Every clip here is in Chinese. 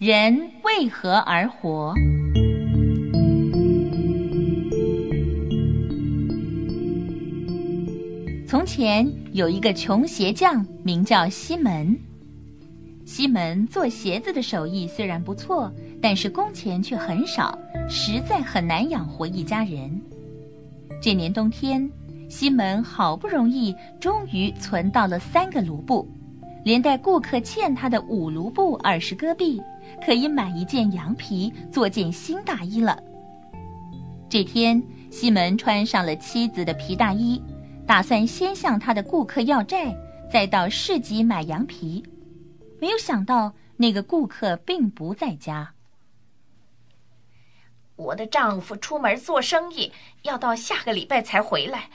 人为何而活？从前有一个穷鞋匠，名叫西门。西门做鞋子的手艺虽然不错，但是工钱却很少，实在很难养活一家人。这年冬天，西门好不容易终于存到了三个卢布，连带顾客欠他的五卢布二十戈壁。可以买一件羊皮做件新大衣了。这天，西门穿上了妻子的皮大衣，打算先向他的顾客要债，再到市集买羊皮。没有想到，那个顾客并不在家。我的丈夫出门做生意，要到下个礼拜才回来。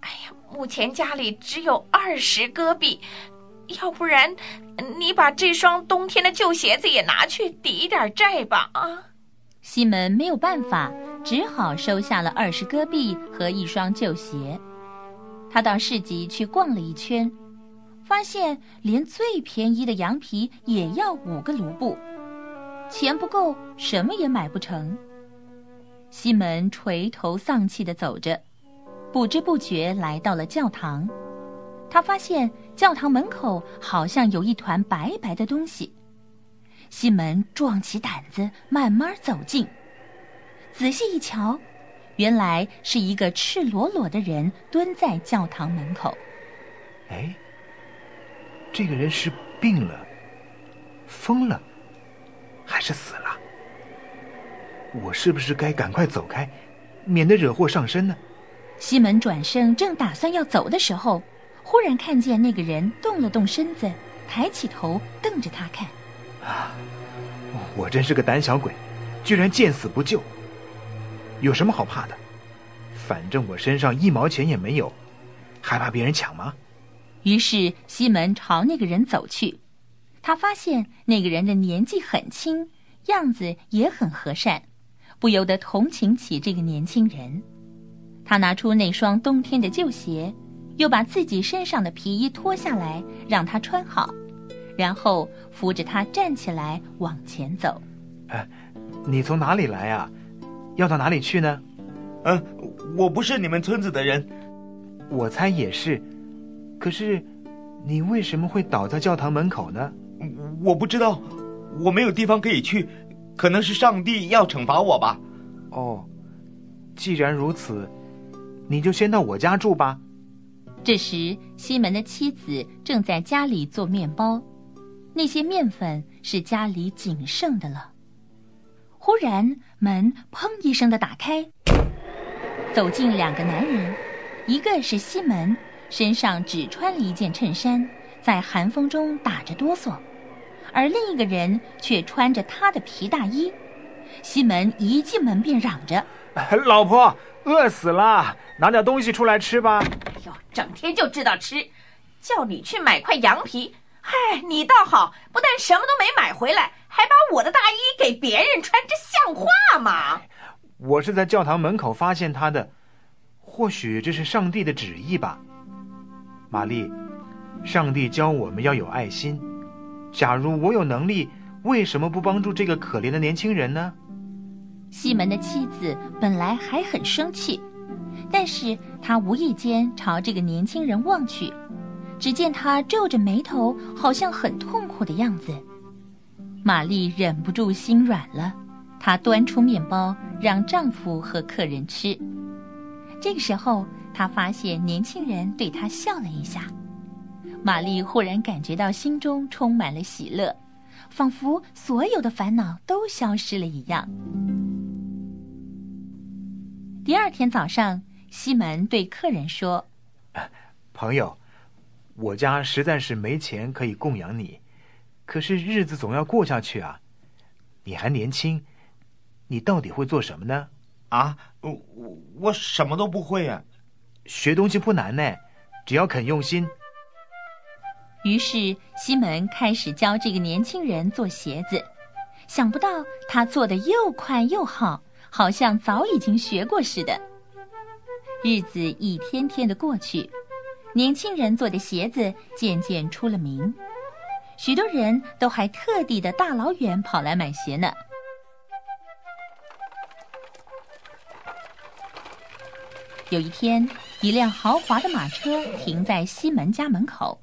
哎呀，目前家里只有二十戈壁。要不然，你把这双冬天的旧鞋子也拿去抵一点债吧。啊，西门没有办法，只好收下了二十戈币和一双旧鞋。他到市集去逛了一圈，发现连最便宜的羊皮也要五个卢布，钱不够，什么也买不成。西门垂头丧气地走着，不知不觉来到了教堂。他发现教堂门口好像有一团白白的东西，西门壮起胆子慢慢走近，仔细一瞧，原来是一个赤裸裸的人蹲在教堂门口。哎，这个人是病了、疯了，还是死了？我是不是该赶快走开，免得惹祸上身呢？西门转身正打算要走的时候。忽然看见那个人动了动身子，抬起头瞪着他看。啊！我真是个胆小鬼，居然见死不救。有什么好怕的？反正我身上一毛钱也没有，还怕别人抢吗？于是西门朝那个人走去。他发现那个人的年纪很轻，样子也很和善，不由得同情起这个年轻人。他拿出那双冬天的旧鞋。又把自己身上的皮衣脱下来，让他穿好，然后扶着他站起来往前走。哎，你从哪里来啊？要到哪里去呢？嗯，我不是你们村子的人。我猜也是。可是，你为什么会倒在教堂门口呢？我不知道，我没有地方可以去，可能是上帝要惩罚我吧。哦，既然如此，你就先到我家住吧。这时，西门的妻子正在家里做面包，那些面粉是家里仅剩的了。忽然，门砰一声的打开，走进两个男人，一个是西门，身上只穿了一件衬衫，在寒风中打着哆嗦；而另一个人却穿着他的皮大衣。西门一进门便嚷着：“老婆，饿死了，拿点东西出来吃吧。”整天就知道吃，叫你去买块羊皮，嗨，你倒好，不但什么都没买回来，还把我的大衣给别人穿，这像话吗？我是在教堂门口发现他的，或许这是上帝的旨意吧。玛丽，上帝教我们要有爱心。假如我有能力，为什么不帮助这个可怜的年轻人呢？西门的妻子本来还很生气。但是他无意间朝这个年轻人望去，只见他皱着眉头，好像很痛苦的样子。玛丽忍不住心软了，她端出面包让丈夫和客人吃。这个时候，她发现年轻人对她笑了一下，玛丽忽然感觉到心中充满了喜乐，仿佛所有的烦恼都消失了一样。第二天早上。西门对客人说：“朋友，我家实在是没钱可以供养你，可是日子总要过下去啊。你还年轻，你到底会做什么呢？啊，我我什么都不会啊。学东西不难呢，只要肯用心。”于是西门开始教这个年轻人做鞋子，想不到他做的又快又好，好像早已经学过似的。日子一天天的过去，年轻人做的鞋子渐渐出了名。许多人都还特地的大老远跑来买鞋呢。有一天，一辆豪华的马车停在西门家门口，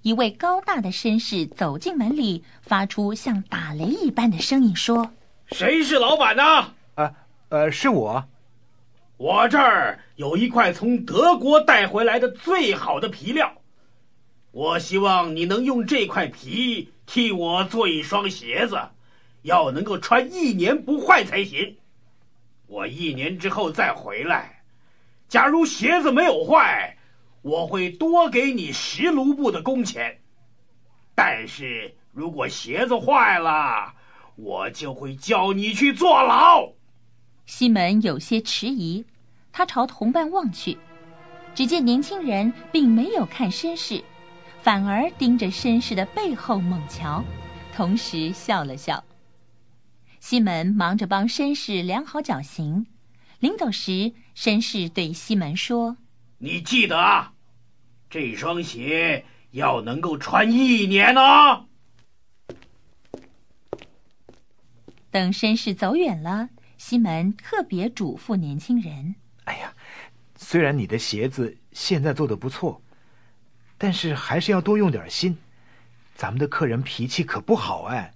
一位高大的绅士走进门里，发出像打雷一般的声音说：“谁是老板呢？”“呃，呃，是我。我这儿有一块从德国带回来的最好的皮料，我希望你能用这块皮替我做一双鞋子，要能够穿一年不坏才行。我一年之后再回来。”假如鞋子没有坏，我会多给你十卢布的工钱。但是如果鞋子坏了，我就会叫你去坐牢。西门有些迟疑，他朝同伴望去，只见年轻人并没有看绅士，反而盯着绅士的背后猛瞧，同时笑了笑。西门忙着帮绅士量好脚型。临走时，绅士对西门说：“你记得啊，这双鞋要能够穿一年哦。”等绅士走远了，西门特别嘱咐年轻人：“哎呀，虽然你的鞋子现在做的不错，但是还是要多用点心。咱们的客人脾气可不好哎。”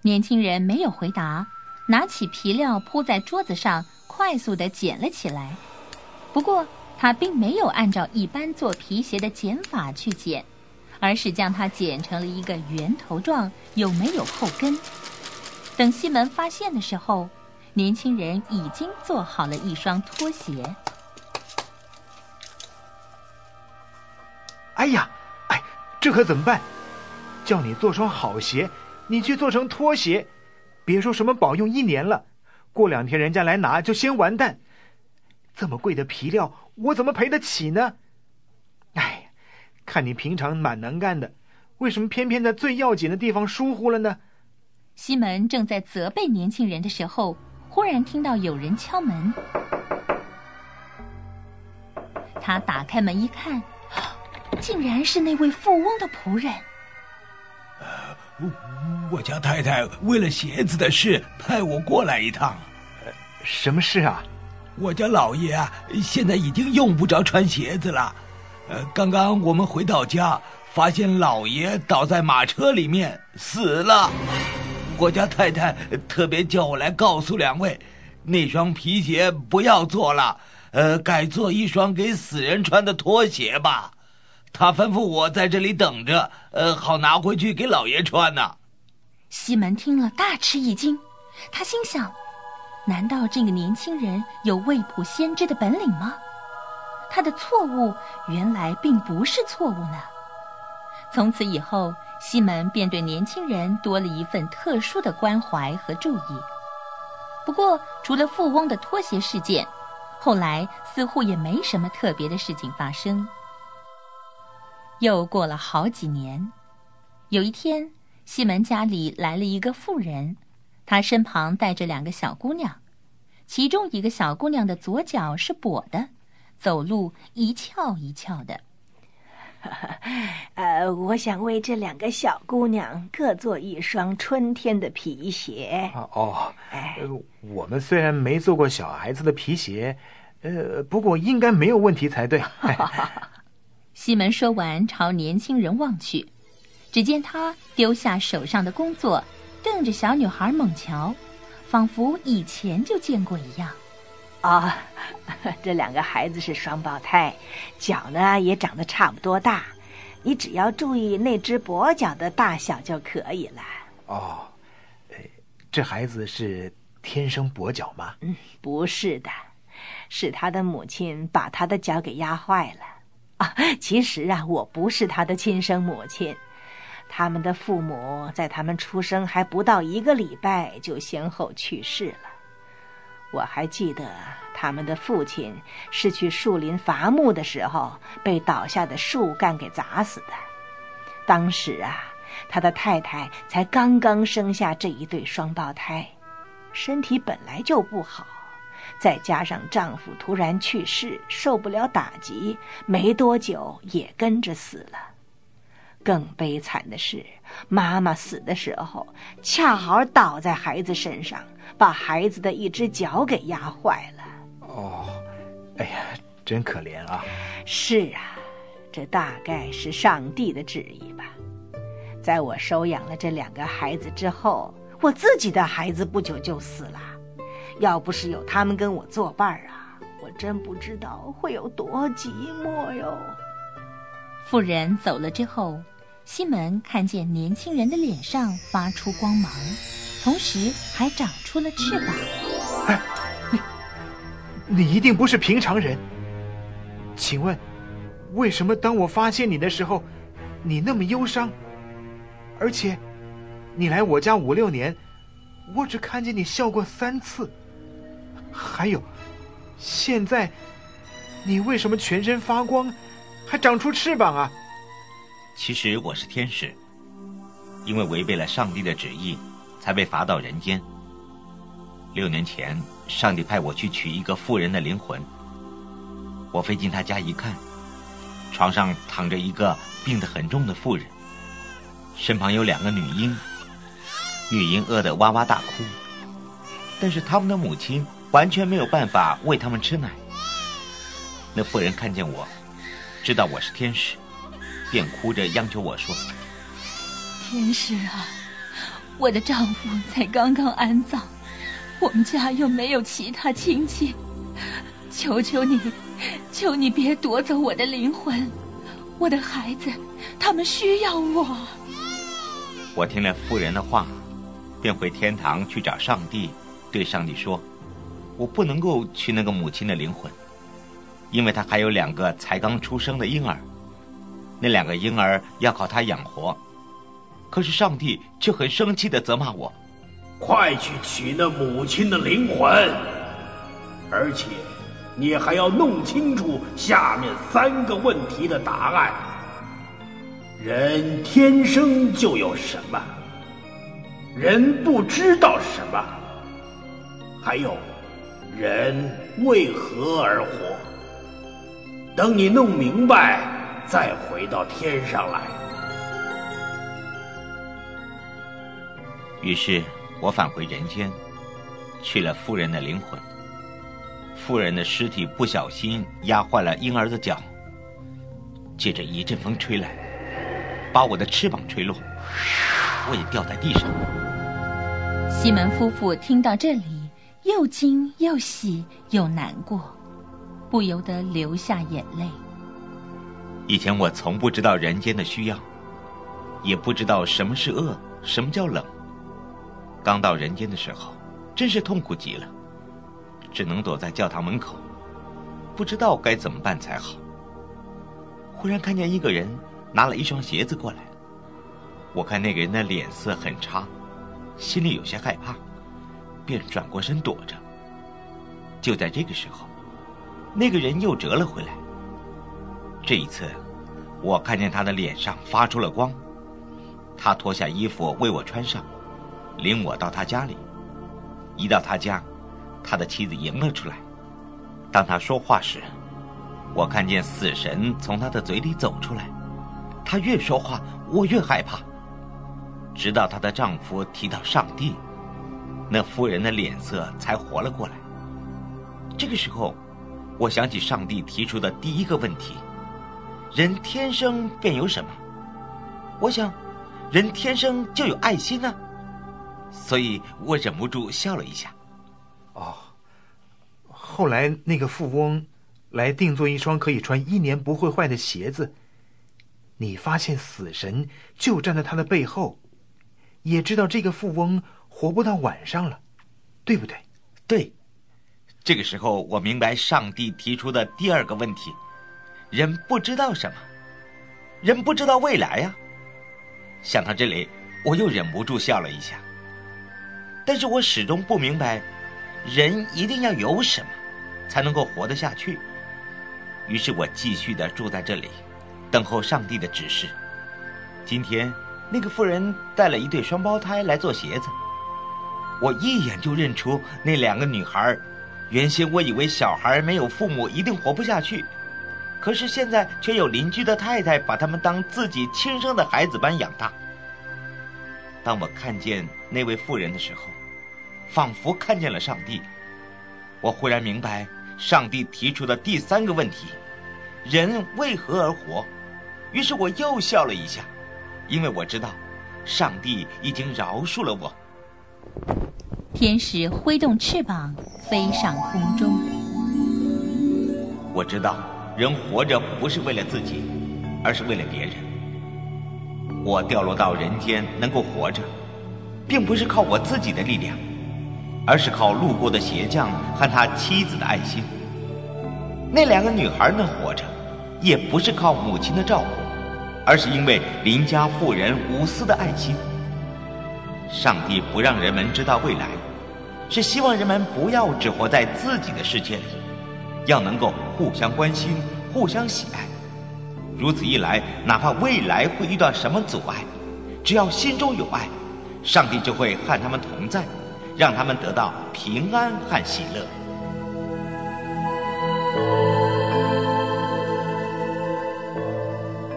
年轻人没有回答，拿起皮料铺在桌子上。快速的剪了起来，不过他并没有按照一般做皮鞋的剪法去剪，而是将它剪成了一个圆头状，又没有后跟。等西门发现的时候，年轻人已经做好了一双拖鞋。哎呀，哎，这可怎么办？叫你做双好鞋，你却做成拖鞋，别说什么保用一年了。过两天人家来拿，就先完蛋。这么贵的皮料，我怎么赔得起呢？哎，看你平常蛮能干的，为什么偏偏在最要紧的地方疏忽了呢？西门正在责备年轻人的时候，忽然听到有人敲门。他打开门一看，竟然是那位富翁的仆人。我家太太为了鞋子的事派我过来一趟。什么事啊？我家老爷啊，现在已经用不着穿鞋子了。呃，刚刚我们回到家，发现老爷倒在马车里面死了。我家太太特别叫我来告诉两位，那双皮鞋不要做了，呃，改做一双给死人穿的拖鞋吧。他吩咐我在这里等着，呃，好拿回去给老爷穿呢。西门听了大吃一惊，他心想：难道这个年轻人有未卜先知的本领吗？他的错误原来并不是错误呢。从此以后，西门便对年轻人多了一份特殊的关怀和注意。不过，除了富翁的拖鞋事件，后来似乎也没什么特别的事情发生。又过了好几年，有一天，西门家里来了一个妇人，她身旁带着两个小姑娘，其中一个小姑娘的左脚是跛的，走路一翘一翘的。呃，我想为这两个小姑娘各做一双春天的皮鞋。哦，哎，我们虽然没做过小孩子的皮鞋，呃，不过应该没有问题才对。西门说完，朝年轻人望去，只见他丢下手上的工作，瞪着小女孩猛瞧，仿佛以前就见过一样。啊，这两个孩子是双胞胎，脚呢也长得差不多大，你只要注意那只跛脚的大小就可以了。哦，这孩子是天生跛脚吗？嗯，不是的，是他的母亲把他的脚给压坏了。啊，其实啊，我不是他的亲生母亲，他们的父母在他们出生还不到一个礼拜就先后去世了。我还记得他们的父亲是去树林伐木的时候被倒下的树干给砸死的。当时啊，他的太太才刚刚生下这一对双胞胎，身体本来就不好。再加上丈夫突然去世，受不了打击，没多久也跟着死了。更悲惨的是，妈妈死的时候恰好倒在孩子身上，把孩子的一只脚给压坏了。哦，哎呀，真可怜啊！是啊，这大概是上帝的旨意吧。在我收养了这两个孩子之后，我自己的孩子不久就死了。要不是有他们跟我作伴啊，我真不知道会有多寂寞哟。妇人走了之后，西门看见年轻人的脸上发出光芒，同时还长出了翅膀。哎，你，你一定不是平常人。请问，为什么当我发现你的时候，你那么忧伤？而且，你来我家五六年，我只看见你笑过三次。还有，现在，你为什么全身发光？还长出翅膀啊！其实我是天使，因为违背了上帝的旨意，才被罚到人间。六年前，上帝派我去取一个妇人的灵魂。我飞进他家一看，床上躺着一个病得很重的妇人，身旁有两个女婴，女婴饿得哇哇大哭，但是他们的母亲完全没有办法喂他们吃奶。那妇人看见我。知道我是天使，便哭着央求我说：“天使啊，我的丈夫才刚刚安葬，我们家又没有其他亲戚，求求你，求你别夺走我的灵魂，我的孩子，他们需要我。”我听了夫人的话，便回天堂去找上帝，对上帝说：“我不能够去那个母亲的灵魂。”因为她还有两个才刚出生的婴儿，那两个婴儿要靠他养活，可是上帝却很生气的责骂我：“快去取那母亲的灵魂，而且你还要弄清楚下面三个问题的答案：人天生就有什么？人不知道什么？还有，人为何而活？”等你弄明白，再回到天上来。于是我返回人间，去了夫人的灵魂。夫人的尸体不小心压坏了婴儿的脚，接着一阵风吹来，把我的翅膀吹落，我也掉在地上。西门夫妇听到这里，又惊又喜又难过。不由得流下眼泪。以前我从不知道人间的需要，也不知道什么是饿，什么叫冷。刚到人间的时候，真是痛苦极了，只能躲在教堂门口，不知道该怎么办才好。忽然看见一个人拿了一双鞋子过来，我看那个人的脸色很差，心里有些害怕，便转过身躲着。就在这个时候。那个人又折了回来。这一次，我看见他的脸上发出了光。他脱下衣服为我穿上，领我到他家里。一到他家，他的妻子迎了出来。当他说话时，我看见死神从他的嘴里走出来。他越说话，我越害怕。直到她的丈夫提到上帝，那妇人的脸色才活了过来。这个时候。我想起上帝提出的第一个问题：人天生便有什么？我想，人天生就有爱心呢。所以我忍不住笑了一下。哦，后来那个富翁来定做一双可以穿一年不会坏的鞋子，你发现死神就站在他的背后，也知道这个富翁活不到晚上了，对不对？对。这个时候，我明白上帝提出的第二个问题：人不知道什么，人不知道未来呀。想到这里，我又忍不住笑了一下。但是我始终不明白，人一定要有什么，才能够活得下去。于是我继续的住在这里，等候上帝的指示。今天，那个妇人带了一对双胞胎来做鞋子，我一眼就认出那两个女孩。原先我以为小孩没有父母一定活不下去，可是现在却有邻居的太太把他们当自己亲生的孩子般养大。当我看见那位妇人的时候，仿佛看见了上帝。我忽然明白上帝提出的第三个问题：人为何而活？于是我又笑了一下，因为我知道，上帝已经饶恕了我。天使挥动翅膀飞上空中。我知道，人活着不是为了自己，而是为了别人。我掉落到人间能够活着，并不是靠我自己的力量。而是靠路过的鞋匠和他妻子的爱心。那两个女孩能活着，也不是靠母亲的照顾，而是因为邻家妇人无私的爱心。上帝不让人们知道未来，是希望人们不要只活在自己的世界里，要能够互相关心、互相喜爱。如此一来，哪怕未来会遇到什么阻碍，只要心中有爱，上帝就会和他们同在。让他们得到平安和喜乐。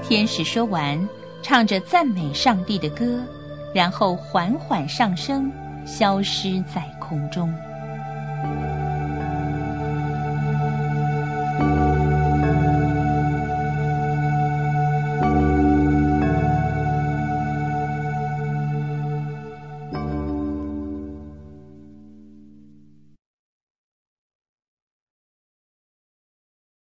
天使说完，唱着赞美上帝的歌，然后缓缓上升，消失在空中。